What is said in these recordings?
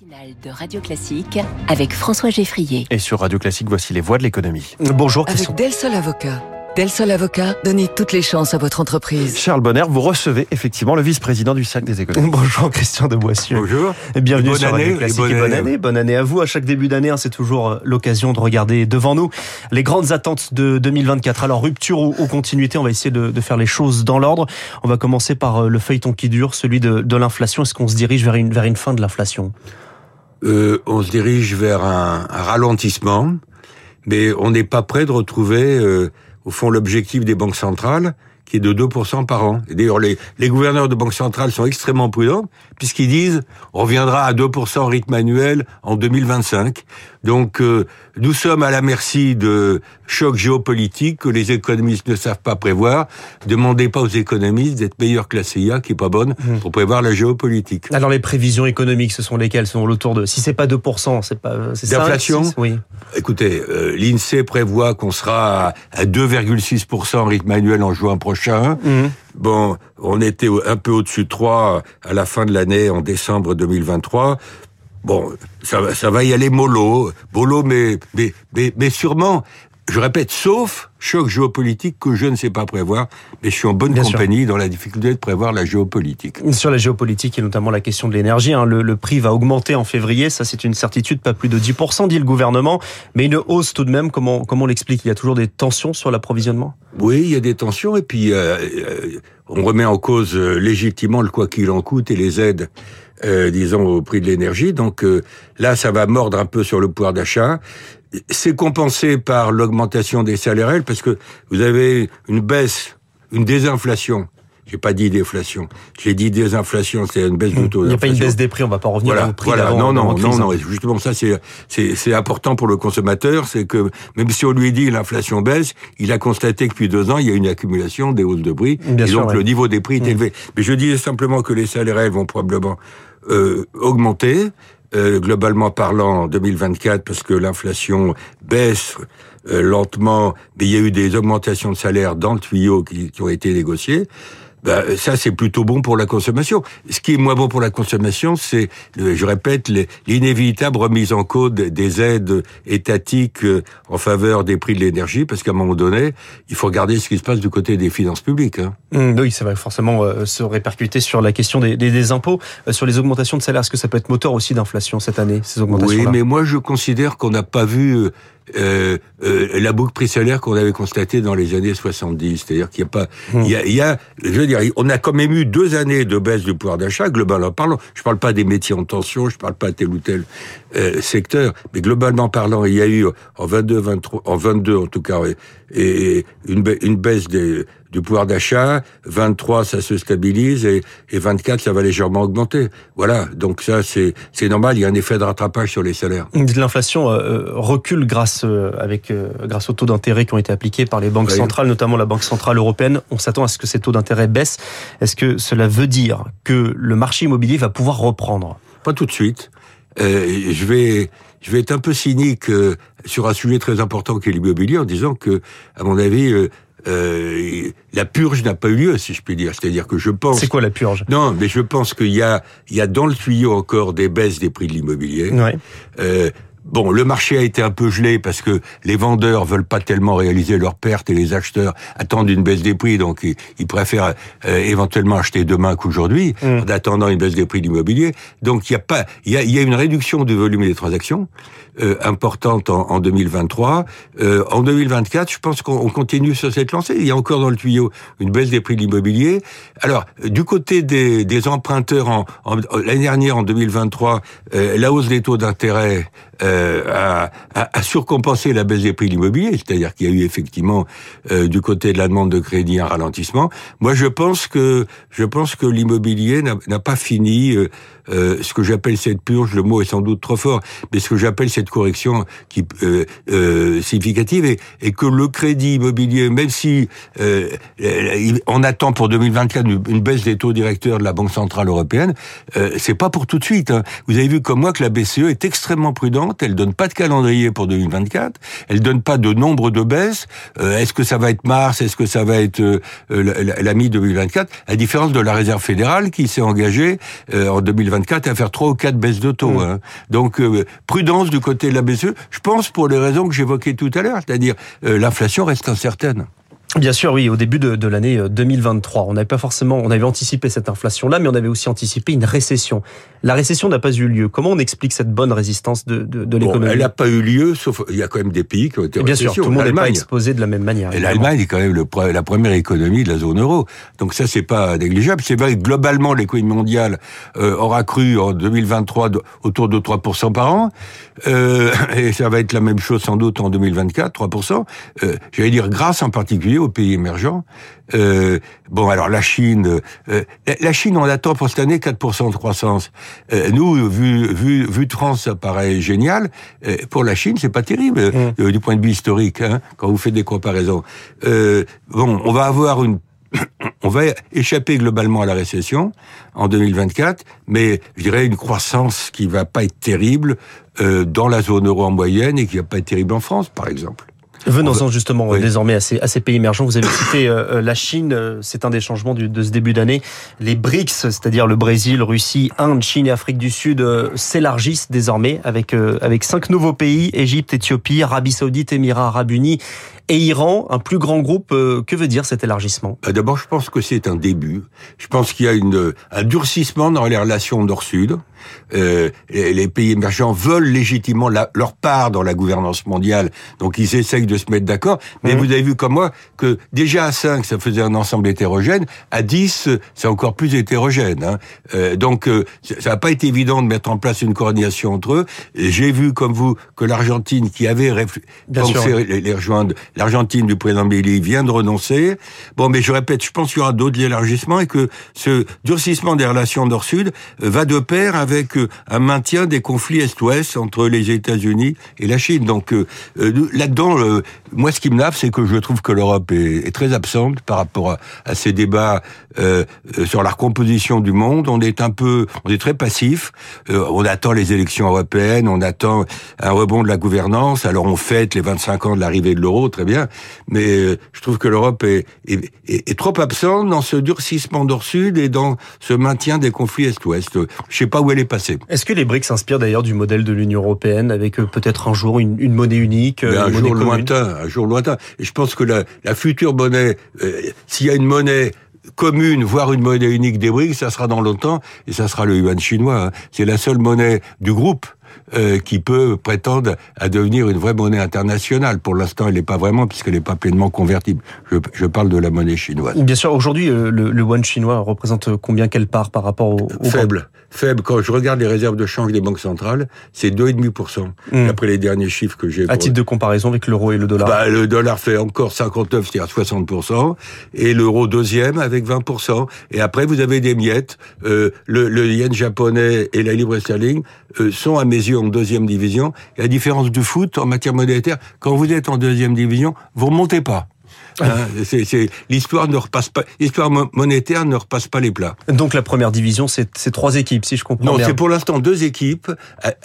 matinale de Radio Classique avec François Geffrier. Et sur Radio Classique, voici les voix de l'économie. Bonjour Avec Christian. Del Sol Avocat. Del Sol Avocat, donnez toutes les chances à votre entreprise. Charles Bonner, vous recevez effectivement le vice-président du Cercle des économies. Bonjour Christian de Boissieu. Bonjour. Et bienvenue Bonne sur année, Radio et Classique bonne et bonne année. année. Bonne année à vous. À chaque début d'année, hein, c'est toujours euh, l'occasion de regarder devant nous les grandes attentes de 2024. Alors rupture ou, ou continuité, on va essayer de, de faire les choses dans l'ordre. On va commencer par euh, le feuilleton qui dure, celui de, de l'inflation. Est-ce qu'on se dirige vers une, vers une fin de l'inflation? Euh, on se dirige vers un, un ralentissement, mais on n'est pas prêt de retrouver, euh, au fond, l'objectif des banques centrales, qui est de 2% par an. D'ailleurs, les, les gouverneurs de banques centrales sont extrêmement prudents, puisqu'ils disent on reviendra à 2% en rythme annuel en 2025. Donc, euh, nous sommes à la merci de chocs géopolitiques que les économistes ne savent pas prévoir. Demandez pas aux économistes d'être meilleurs que la CIA, qui est pas bonne, pour prévoir la géopolitique. Alors les prévisions économiques, ce sont lesquelles? Ce sont autour de, si c'est pas 2%, c'est pas... c'est cinq, D'inflation? Oui. Écoutez, euh, l'INSEE prévoit qu'on sera à, à 2,6% en rythme annuel en juin prochain. Mhm. Bon, on était un peu au-dessus de 3 à la fin de l'année, en décembre 2023. Bon, ça, va- ça va y aller mollo, mollo, mais, mais, mais, mais sûrement, je répète, sauf choc géopolitique que je ne sais pas prévoir, mais je suis en bonne Bien sûr. compagnie dans la difficulté de prévoir la géopolitique. Sur la géopolitique et notamment la question de l'énergie, hein, le, le prix va augmenter en février, ça c'est une certitude, pas plus de 10%, dit le gouvernement, mais une hausse tout de même, comment, comment on l'explique? Il y a toujours des tensions sur l'approvisionnement? Oui, il y a des tensions et puis euh, euh, on remet en cause euh, légitimement le quoi qu'il en coûte et les aides, euh, disons, au prix de l'énergie. Donc euh, là, ça va mordre un peu sur le pouvoir d'achat. C'est compensé par l'augmentation des salaires réels parce que vous avez une baisse, une désinflation. J'ai pas dit déflation. J'ai dit désinflation, c'est une baisse du taux Il n'y a pas une baisse des prix, on va pas revenir Voilà, au prix voilà. Non, non, non, non. hein. Et justement, ça, c'est, important pour le consommateur. C'est que même si on lui dit l'inflation baisse, il a constaté que depuis deux ans, il y a une accumulation des hausses de prix. Bien et sûr, donc, ouais. le niveau des prix est Mm. élevé. Mais je disais simplement que les salaires réels vont probablement euh, augmenter. Euh, globalement parlant, en 2024, parce que l'inflation baisse euh, lentement, mais il y a eu des augmentations de salaires dans le tuyau qui, qui ont été négociées. Ben, ça, c'est plutôt bon pour la consommation. Ce qui est moins bon pour la consommation, c'est, euh, je répète, l'inévitable remise en cause des- des aides étatiques euh, en faveur des prix de l'énergie, parce qu'à un moment donné, il faut regarder ce qui se passe du côté des finances publiques. Hein. Hum, oui, ça va forcément euh, se répercuter sur la question des, des, des impôts, euh, sur les augmentations de salaire. Est-ce que ça peut être moteur aussi d'inflation cette année, ces augmentations Oui, mais moi, je considère qu'on n'a pas vu euh, euh, euh, la boucle prix-salaire qu'on avait constatée dans les années 70. C'est-à-dire qu'il n'y a pas... Hmm. Il y a, il y a, je veux dire, on a quand même eu deux années de baisse du pouvoir d'achat, globalement parlant. Je parle pas des métiers en tension, je parle pas de tel ou tel euh, secteur, mais globalement parlant, il y a eu en 22, 23, en 22 en tout cas, et, une, ba- une baisse des, du pouvoir d'achat. 23, ça se stabilise, et, et 24, ça va légèrement augmenter. Voilà, donc ça, c'est c'est normal, il y a un effet de rattrapage sur les salaires. L'inflation euh, recule grâce euh, avec euh, grâce aux taux d'intérêt qui ont été appliqués par les banques Oui. centrales, notamment la Banque centrale européenne. On s'attend à ce que ces taux d'intérêt baissent. Est-ce que cela veut dire que le marché immobilier va pouvoir reprendre? Pas tout de suite. Euh, je vais je vais être un peu cynique euh, sur un sujet très important qui est l'immobilier en disant que, à mon avis, euh, euh, la purge n'a pas eu lieu, si je puis dire. C'est-à-dire que je pense. C'est quoi la purge? Non, mais je pense qu'il y a, il y a dans le tuyau encore des baisses des prix de l'immobilier. Ouais. Bon, le marché a été un peu gelé parce que les vendeurs veulent pas tellement réaliser leurs pertes et les acheteurs attendent une baisse des prix, donc ils, ils préfèrent euh, éventuellement acheter demain qu'aujourd'hui, Mm. en attendant une baisse des prix de l'immobilier. Donc il y a pas, il y a, y a une réduction du volume des transactions euh, importante en, en 2023. Euh, en 2024, je pense qu'on on continue sur cette lancée. Il y a encore dans le tuyau une baisse des prix de l'immobilier. Alors, du côté des, des emprunteurs, en, en- l'année dernière, en 2023, euh, la hausse des taux d'intérêt euh, a, a surcompensé la baisse des prix de l'immobilier, c'est-à-dire qu'il y a eu effectivement euh, du côté de la demande de crédit un ralentissement. Moi, je pense que je pense que l'immobilier n'a pas fini euh, euh, ce que j'appelle cette purge. Le mot est sans doute trop fort, mais ce que j'appelle cette correction qui euh, euh, significative et, que le crédit immobilier, même si euh, on attend pour 2024 une, baisse des taux directeurs de la Banque centrale européenne, euh, c'est pas pour tout de suite. hein. Vous avez vu comme moi que la BCE est extrêmement prudente. Elle donne pas de calendrier pour 2024. Elle donne pas de nombre de baisses. Euh, est-ce que ça va être mars Est-ce que ça va être euh, la, la mi-2024 À différence de la Réserve fédérale qui s'est engagée en 2024 à faire trois ou quatre baisses de taux. Mmh. Hein. Donc prudence du côté de la BCE. Je pense pour les raisons que j'évoquais tout à l'heure, c'est-à-dire l'inflation reste incertaine. Bien sûr, oui, au début de, de l'année 2023, on n'avait pas forcément, on avait anticipé cette inflation-là, mais on avait aussi anticipé une récession. La récession n'a pas eu lieu. Comment on explique cette bonne résistance de, de, de l'économie Elle n'a pas eu lieu, sauf il y a quand même des pays qui ont été Bien sûr, tout le monde n'est pas exposé de la même manière. Et l'Allemagne est quand même le, la première économie de la zone euro. Donc ça, c'est pas négligeable. C'est vrai que globalement, l'économie mondiale euh, aura cru en 2023 autour de 3% par an, euh, et ça va être la même chose sans doute en 2024, 3%. Euh, J'allais dire grâce en particulier aux pays émergents. Euh, bon, alors la Chine, euh, la Chine, on attend pour cette année 4% de croissance. Euh, nous, vu, vu, vu de France, ça paraît génial. Euh, pour la Chine, c'est pas terrible mmh. euh, du point de vue historique, hein, quand vous faites des comparaisons. bon, on va avoir une on va échapper globalement à la récession en 2024, mais je dirais une croissance qui va pas être terrible dans la zone euro en moyenne et qui va pas être terrible en France, par exemple. Venons-en justement désormais à ces, à ces, pays émergents. Vous avez cité euh, euh, la Chine, euh, c'est un des changements du, de ce début d'année. Les BRICS, c'est-à-dire le Brésil, Russie, Inde, Chine et Afrique du Sud, s'élargissent désormais avec, avec cinq nouveaux pays, Égypte, Éthiopie, Arabie Saoudite, Émirats Arabes Unis et Iran, un plus grand groupe. Que veut dire cet élargissement? Bah, D'abord, je pense que c'est un début. Je pense qu'il y a une, un durcissement dans les relations nord-sud. Euh, les pays émergents veulent légitimement leur part dans la gouvernance mondiale, donc ils essayent de se mettre d'accord. Mais mhm. vous avez vu comme moi que déjà à 5, ça faisait un ensemble hétérogène, à 10, c'est encore plus hétérogène. Hein. Euh, donc euh, ça n'a pas été évident de mettre en place une coordination entre eux. J'ai vu comme vous que l'Argentine, qui avait pensé les rejoindre, l'Argentine du président Billy vient de renoncer. Bon, mais je répète, je pense qu'il y aura d'autres élargissements et que ce durcissement des relations nord-sud va de pair avec un maintien des conflits Est-Ouest entre les États-Unis et la Chine. Donc euh, euh, là-dedans, euh, moi, ce qui me nave, c'est que je trouve que l'Europe est, très absente par rapport à, ces débats sur la recomposition du monde. On est un peu, on est très passif. on attend les élections européennes, on attend un rebond de la gouvernance. Alors on fête les 25 ans de l'arrivée de l'euro, bien. Mais je trouve que l'Europe est, est, est, trop absente dans ce durcissement nord-sud et dans ce maintien des conflits Est-Ouest. Je sais pas où elle est passée. Est-ce que les BRICS s'inspirent d'ailleurs du modèle de l'Union européenne avec euh, peut-être un jour une, monnaie unique euh, Un jour lointain, un jour lointain. Et je pense que la, future monnaie, euh, s'il y a une monnaie commune, voire une monnaie unique des BRICS, ça sera dans longtemps, et ça sera le yuan chinois. Hein. C'est la seule monnaie du groupe euh, qui peut prétendre à devenir une vraie monnaie internationale. Pour l'instant, elle n'est pas vraiment, puisqu'elle n'est pas pleinement convertible. Je, je, parle de la monnaie chinoise. Bien sûr, aujourd'hui, euh, le, le yuan chinois représente combien quelle part par rapport au... au Faible. Faible. Quand je regarde les réserves de change des banques centrales, c'est 2,5%. Mmh. Après les derniers chiffres que j'ai... À titre de comparaison avec l'euro et le dollar bah, Le dollar fait encore 59, c'est-à-dire 60%, et l'euro deuxième avec 20%. Et après, vous avez des miettes. Euh, le, le, yen japonais et la livre sterling euh, sont à en deuxième division. Et la différence du foot en matière monétaire, quand vous êtes en deuxième division, vous remontez pas. Hein, c'est l'histoire ne repasse pas, l'histoire monétaire ne repasse pas les plats. Donc la première division, c'est trois équipes, si je comprends bien. Non, c'est pour l'instant deux équipes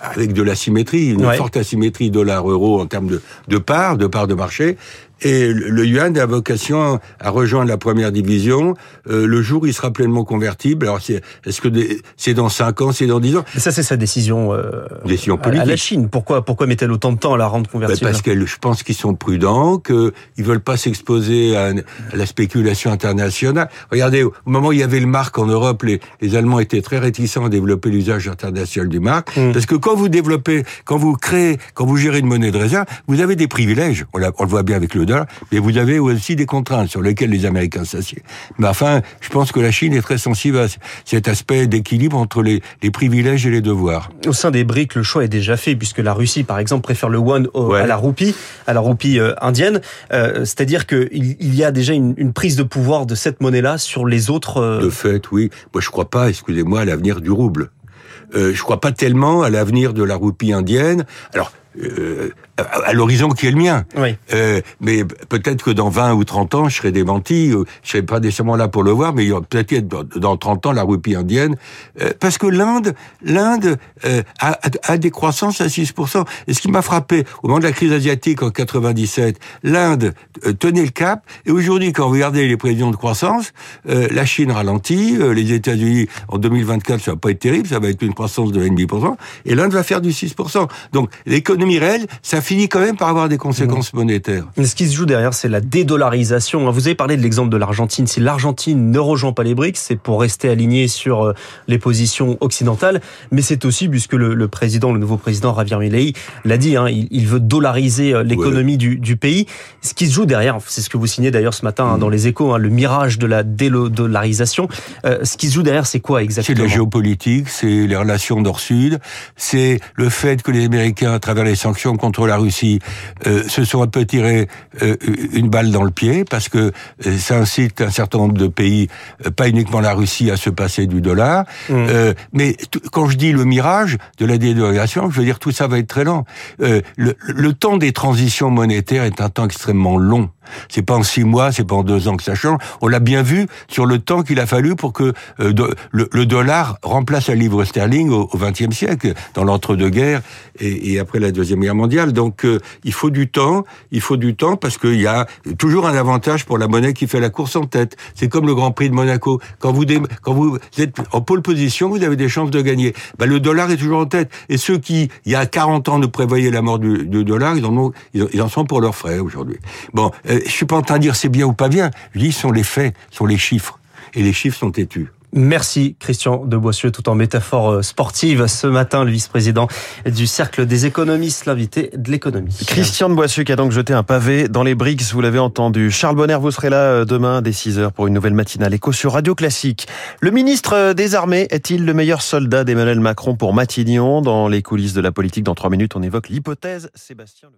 avec de l'asymétrie, une forte asymétrie dollar-euro en termes de, de parts, de parts de marché. Et le yuan a vocation à rejoindre la première division euh, le jour où il sera pleinement convertible. Alors, est-ce que c'est dans 5 ans, c'est dans 10 ans? Mais ça, c'est sa décision, euh, décision politique. à la Chine. Pourquoi, pourquoi met-elle autant de temps à la rendre convertible? ben Parce que je pense qu'ils sont prudents, qu'ils veulent pas s'exposer à, la spéculation internationale. Regardez, au moment où il y avait le marque en Europe, les, les Allemands étaient très réticents à développer l'usage international du marque. Hmm. Parce que quand vous développez, quand vous créez, quand vous gérez une monnaie de réserve, vous avez des privilèges. On, on le voit bien avec le mais vous avez aussi des contraintes sur lesquelles les Américains s'assiedent. Mais enfin, je pense que la Chine est très sensible à cet aspect d'équilibre entre les, privilèges et les devoirs. Au sein des BRICS, le choix est déjà fait, puisque la Russie, par exemple, préfère le yuan à la roupie, à la roupie euh, indienne. Euh, c'est-à-dire qu'il il y a déjà une, prise de pouvoir de cette monnaie-là sur les autres... Euh, de fait, oui. Moi, je crois pas, excusez-moi, à l'avenir du rouble. Euh, je crois pas tellement à l'avenir de la roupie indienne. Alors, euh, à, l'horizon qui est le mien. Oui. Euh, mais peut-être que dans 20 ou 30 ans, je serai démenti. Euh, je serai pas nécessairement là pour le voir, mais il y aura peut-être dans 30 ans la roupie indienne, euh, parce que l'Inde, l'Inde euh, a, a, des croissances à 6%. Et ce qui m'a frappé au moment de la crise asiatique en 97, l'Inde tenait le cap. Et aujourd'hui, quand vous regardez les prévisions de croissance, la Chine ralentit, les États-Unis en 2024, ça va pas être terrible, ça va être une croissance de 1,5%, et l'Inde va faire du 6%. Donc l'économie réelle, ça finit quand même par avoir des conséquences mmh. monétaires. Mais ce qui se joue derrière, c'est la dédollarisation. Vous avez parlé de l'exemple de l'Argentine. Si l'Argentine ne rejoint pas les BRICS, c'est pour rester aligné sur euh, les positions occidentales, mais c'est aussi puisque le, président, le nouveau président Javier Milei l'a dit, hein, il, veut dollariser euh, l'économie du, pays. Ce qui se joue derrière, c'est ce que vous signez d'ailleurs ce matin hein, mmh. dans les Échos, hein, le mirage de la dédollarisation. Euh, ce qui se joue derrière, c'est quoi exactement C'est la géopolitique, c'est les relations nord-sud, c'est le fait que les Américains, à travers les sanctions contre la Russie, euh, se sont un peu tirés euh, une balle dans le pied parce que euh, ça incite un certain nombre de pays, pas uniquement la Russie, à se passer du dollar. Mmh. mais quand je dis le mirage de la dédollarisation, je veux dire tout ça va être très lent. Le, le temps des transitions monétaires est un temps extrêmement long. C'est pas en six mois, c'est pas en deux ans que ça change. On l'a bien vu sur le temps qu'il a fallu pour que euh, le, dollar remplace la livre sterling au XXe siècle, dans l'entre-deux-guerres et, après la deuxième guerre mondiale. Donc euh, il faut du temps, il faut du temps parce qu'il y a toujours un avantage pour la monnaie qui fait la course en tête. C'est comme le Grand Prix de Monaco. Quand vous êtes en pole position, vous avez des chances de gagner. Ben, le dollar est toujours en tête. Et ceux qui, il y a 40 ans, ne prévoyaient la mort du, dollar, ils en sont pour leurs frais aujourd'hui. Bon. Euh, je suis pas en train de dire c'est bien ou pas bien. Je dis sont les faits, sont les chiffres. Et les chiffres sont têtus. Merci Christian de Boissieu, tout en métaphore euh, sportive. Ce matin, le vice-président du Cercle des économistes, l'invité de l'économie. Christian de Boissieu qui a donc jeté un pavé dans les briques, vous l'avez entendu. Charles Bonner, vous serez là euh, demain dès 6h pour une nouvelle matinale écho sur Radio Classique. Le ministre euh, des Armées est-il le meilleur soldat d'Emmanuel Macron pour Matignon? Dans les coulisses de la politique, dans trois minutes, on évoque l'hypothèse Sébastien